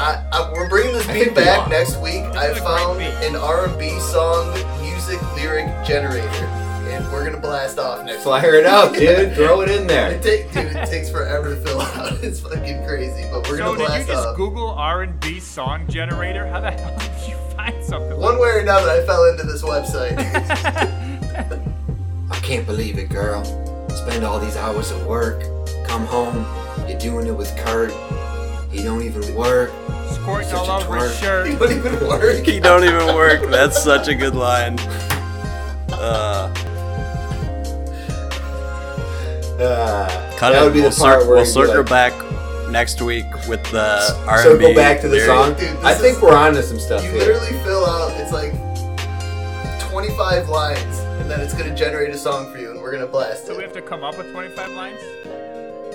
I, I, we're bringing this I beat think we back are. next week. This I is a great found beat. an R&B song music lyric generator, and we're gonna blast off next. Week. Fire it out, dude. <laughs> Throw it in there. It, take, dude, it takes forever to fill <laughs> out. It's fucking crazy, but we're So gonna did you blast just off. Google R&B song generator? How the hell did you find something? One way or another, I fell into this website. <laughs> I can't believe it, girl. Spend all these hours at work, come home, you're doing it with Kurt. He don't even work. Squirting Such all a over his twerp. shirt. <laughs> it wouldn't even work. He don't even work. That's such a good line. Uh, Uh, cut that it. would be we'll the part cir- where we'll circle like, back next week with the R&B. circle back to the lyric. song. Dude, I think is- we're on to some stuff You here. literally fill out. It's like 25 lines, and then it's gonna generate a song for you, and we're gonna blast it. So we have to come up with 25 lines?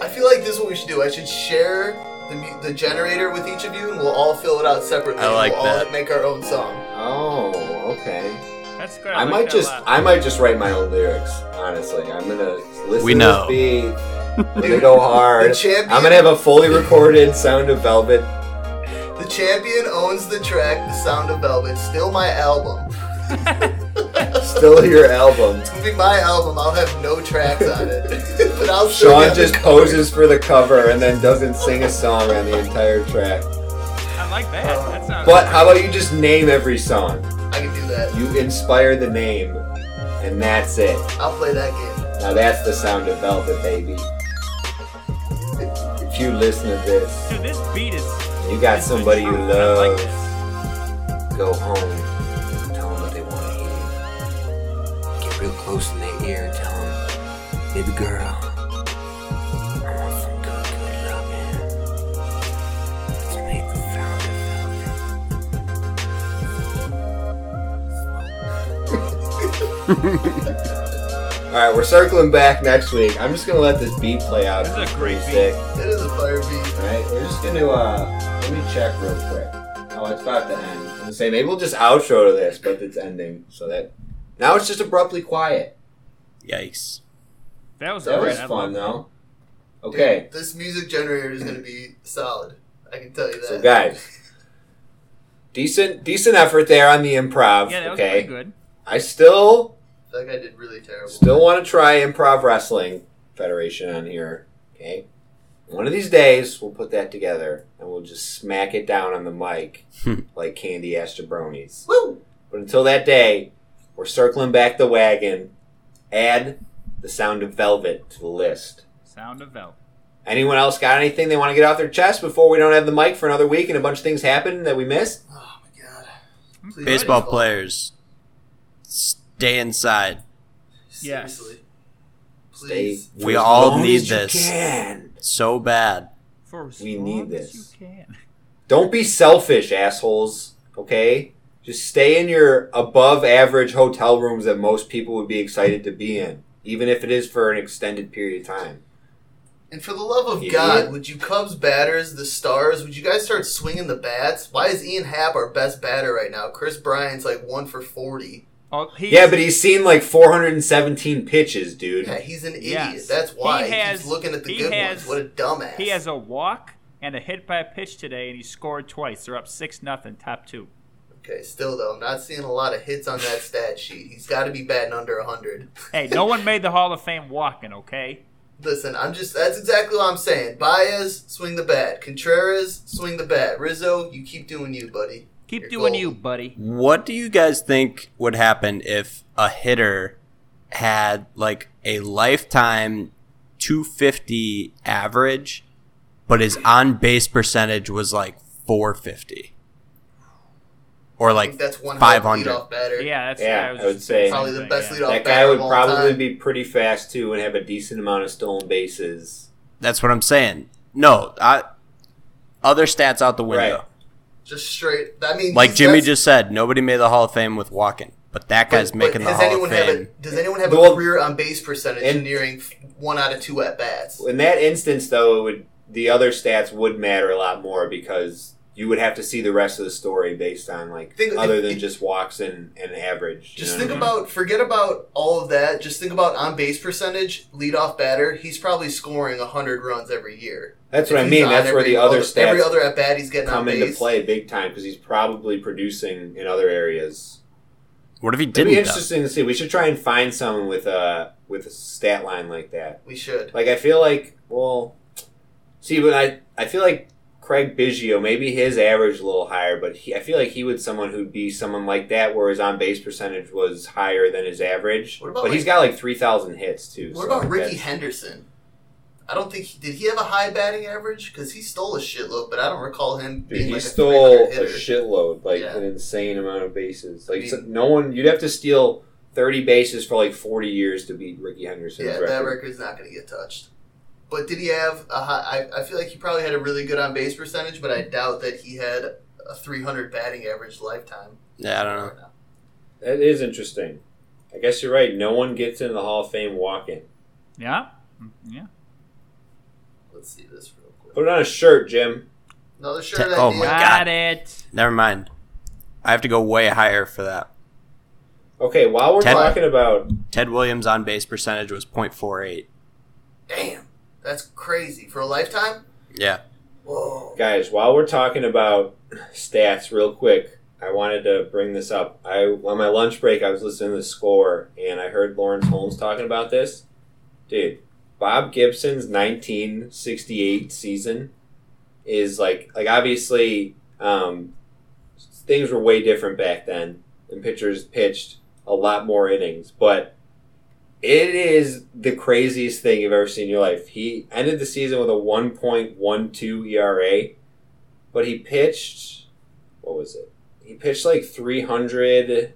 I feel like this is what we should do. I should share the, the generator with each of you, and we'll all fill it out separately. I like we'll all that. make our own song. Oh, okay. That's good. I, like might just. I might just write my own lyrics. Honestly, I'm gonna listen We to know. this beat. <laughs> I'm gonna go hard. The champion- I'm gonna have a fully recorded Sound of Velvet. The Champion owns the track The Sound of Velvet. Still my album. <laughs> Still your album. It's gonna be my album. I'll have no tracks on it. <laughs> but I'll Sean just poses for the cover and then doesn't sing a song on the entire track. I like that. Oh. That sounds. But how about you just name every song? I can do that. You inspire the name, and that's it. I'll play that game. Now that's the sound of Velvet, baby. If you listen to this, Dude, this beat is. you got somebody you love. like. Go home, Real close in their ear and tell them, baby girl, I want some good, good loving. Let's make the sound of velvet. <laughs> All right, we're circling back next week. I'm just gonna let this beat play out. This is a great pretty beat. sick. It is a fire beat. All right, we're just gonna uh, let me check real quick. Oh, it's about to end. I'm gonna say maybe we'll just outro to this, but it's ending, so that now it's just abruptly quiet. Yikes. That was That alright. was I fun love though. Okay, Dude, this music generator is gonna be solid. I can tell you that. so guys, decent decent effort there on the improv. Yeah, that was okay, pretty good. I still That I did really terrible. Still want to try Improv Wrestling Federation on here. Okay. One of these days, we'll put that together and we'll just smack it down on the mic <laughs> like candy ass jabronis. Woo! But until that day, we're circling back the wagon. Add the sound of velvet to the list. Sound of Velvet. Anyone else got anything they want to get off their chest before we don't have the mic for another week and a bunch of things happen that we missed? Oh my god. Please Baseball don't. players, stay inside. Yes. Seriously. Stay Please. We all need this. can. So bad. For as We need this. you can. Don't be selfish, assholes. Okay? Just stay in your above average hotel rooms that most people would be excited to be in, even if it is for an extended period of time. And for the love of Idiot. God, would you Cubs batters, the stars, would you guys start swinging the bats? Why is Ian Happ our best batter right now? Kris Bryant's like one for 40. Oh, Yeah, but he's seen like 417 pitches, dude. Yeah, he's an idiot. Yes. That's why He he has- he's looking at the good has- ones. What a dumbass. he has a walk and a hit by a pitch today, and he scored twice. They're up six nothing, top two. Okay, still though, I'm not seeing a lot of hits on that stat sheet. He's got to be batting under 100. <laughs> Hey, no one made the Hall of Fame walking, okay? Listen, I'm just that's exactly what I'm saying. Baez, swing the bat. Contreras, swing the bat. Rizzo, you keep doing you, buddy. Keep You're doing golden. you, buddy. What do you guys think would happen if a hitter had like a lifetime 250 average, but his on base percentage was like 450? Or like that's one 500. leadoff batter. Yeah, that's Yeah, I, was I would say- Probably the same best thing, leadoff That guy would all probably time. be pretty fast too and have a decent amount of stolen bases. That's what I'm saying. No, I, other stats out the window. Right. Just straight. I mean, Like Jimmy just said, nobody made the Hall of Fame with walking, but that guy's but- making but the Hall of Fame. A, does anyone have Well, a career on base percentage and- nearing one out of two at bats? In that instance, though, it would the other stats would matter a lot more because you would have to see the rest of the story based on like Think- other if- than if- just walks and, and average. you Just know think I mean? about, forget about all of that. Just think about on base percentage, leadoff batter. He's probably scoring 100 runs every year. That's what If I mean. That's where the other stats Every other at bat he's getting come on into base. play big time because he's probably producing in other areas. What if he It'd didn't? be though? interesting to see. We should try and find someone with a with a stat line like that. We should. Like I feel like, well, see, but I I feel like Craig Biggio, maybe his average a little higher, but he, I feel like he would someone who'd be someone like that, where his on base percentage was higher than his average. What about, but he's like- got like three thousand hits too. What so about Ricky that's- Henderson? I don't think did he have a high batting average because he stole a shitload, but I don't recall him Dude, being he like stole 300 a shitload, like Yeah. an insane amount of bases. Like I mean- so- no one, you'd have to steal thirty bases for like forty years to beat Ricky Henderson. Yeah, record. that record's not going to get touched. But did he have a high? I, I feel like he probably had a really good on base percentage, but I doubt that he had a 300 batting average lifetime. Yeah, I don't know. That is interesting. I guess you're right. No one gets into the Hall of Fame walking. Yeah, Mm, yeah. Let's see this real quick. Put it on a shirt, Jim. Another shirt Te- oh idea. my God. Got it. Never mind. I have to go way higher for that. Okay, while we're Ted- talking about Ted Williams' on base percentage was .48. Damn, that's crazy for a lifetime. Yeah. Whoa. Guys, while we're talking about stats, real quick, I wanted to bring this up. I on my lunch break, I was listening to the score, and I heard Laurence Holmes talking about this. Dude, Bob Gibson's 1968 season is like like obviously um, things were way different back then, and pitchers pitched a lot more innings, but. It is the craziest thing you've ever seen in your life. He ended the season with a 1.12 ERA, but he pitched what was it? He pitched like 300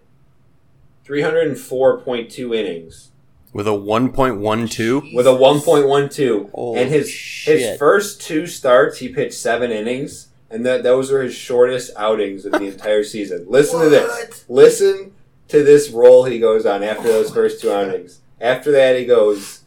304.2 innings With a 1.12? with a 1.12 Holy and his his first two starts he pitched 7 innings and that those were his shortest outings of the entire season. Listen to this. Listen to this roll he goes on after those first two outings. After that, he goes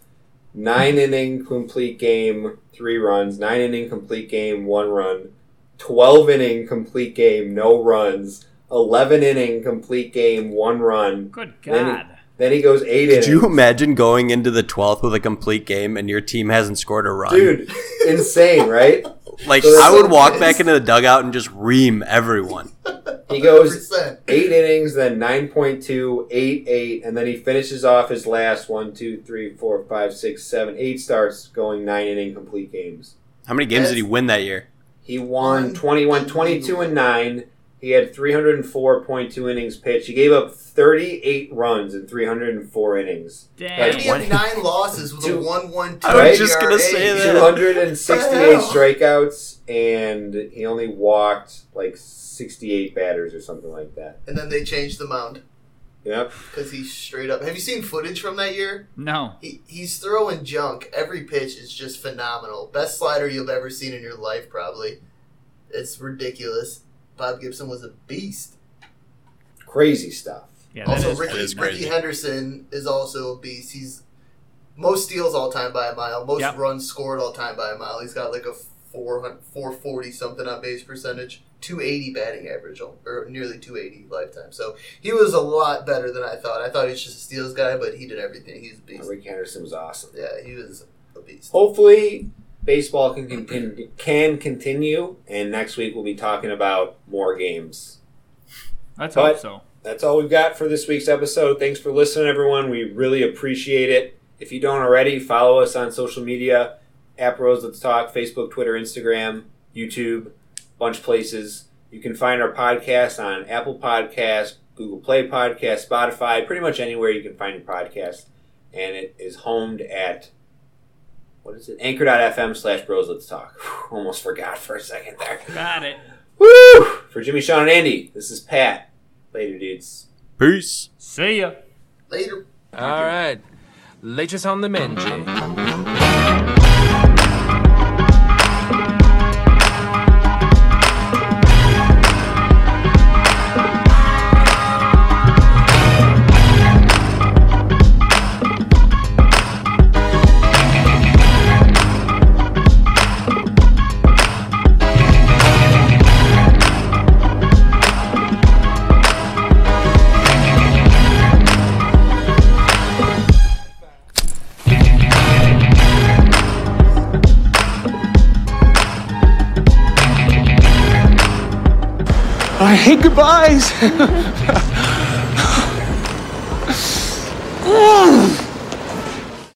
nine inning complete game, three runs, nine inning complete game, one run, 12 inning complete game, no runs, 11 inning complete game, one run. Good Then he- God. Then he goes eight Could innings. you imagine going into the 12th with a complete game and your team hasn't scored a run? Dude, insane, right? <laughs> like, so I would walk back into the dugout and just ream everyone. He goes 100%. eight innings, then 9.2, 8, 8, and then he finishes off his last one, two, three, four, five, six, seven, eight starts going nine inning complete games. How many games did he win that year? He won 21, 22 and 9. He had 304.2 innings pitched. He gave up 38 runs in 304 innings. Damn. How did he had nine losses with Two- a one one two? I was just gonna say that. 268 strikeouts, and he only walked like 68 batters or something like that. And then they changed the mound Yep. because he's straight up. Have you seen footage from that year? No. He, he's throwing junk. Every pitch is just phenomenal. Best slider you've ever seen in your life, probably. It's ridiculous. Bob Gibson was a beast. Crazy stuff. Yeah, Also, is Ricky, that is Ricky. Henderson is also a beast. He's most steals all time by a mile, most Yep. runs scored all time by a mile. He's got like a 400, 440 something on base percentage, 280 batting average, or nearly 280 lifetime. So he was a lot better than I thought. I thought he was just a steals guy, but he did everything. He's a beast. Rick Henderson was awesome. Yeah, he was a beast. Hopefully, baseball can continue, can continue, and next week we'll be talking about more games. Let's But- so. That's all we've got for this week's episode. Thanks for listening, everyone. We really appreciate it. If you don't already, follow us on social media at Bros Let's Talk, Facebook, Twitter, Instagram, YouTube, bunch of places. You can find our podcast on Apple Podcast, Google Play Podcast, Spotify, pretty much anywhere you can find your podcast. And it is homed at what is it? Anchor.fm slash bros let's talk. Whew, almost forgot for a second there. Got it. Woo! For Jimmy, Sean, and Andy, this is Pat. Later, dudes. Peace. See ya. Later. All right. Latest on the Menji. I hate goodbyes. <laughs> <laughs>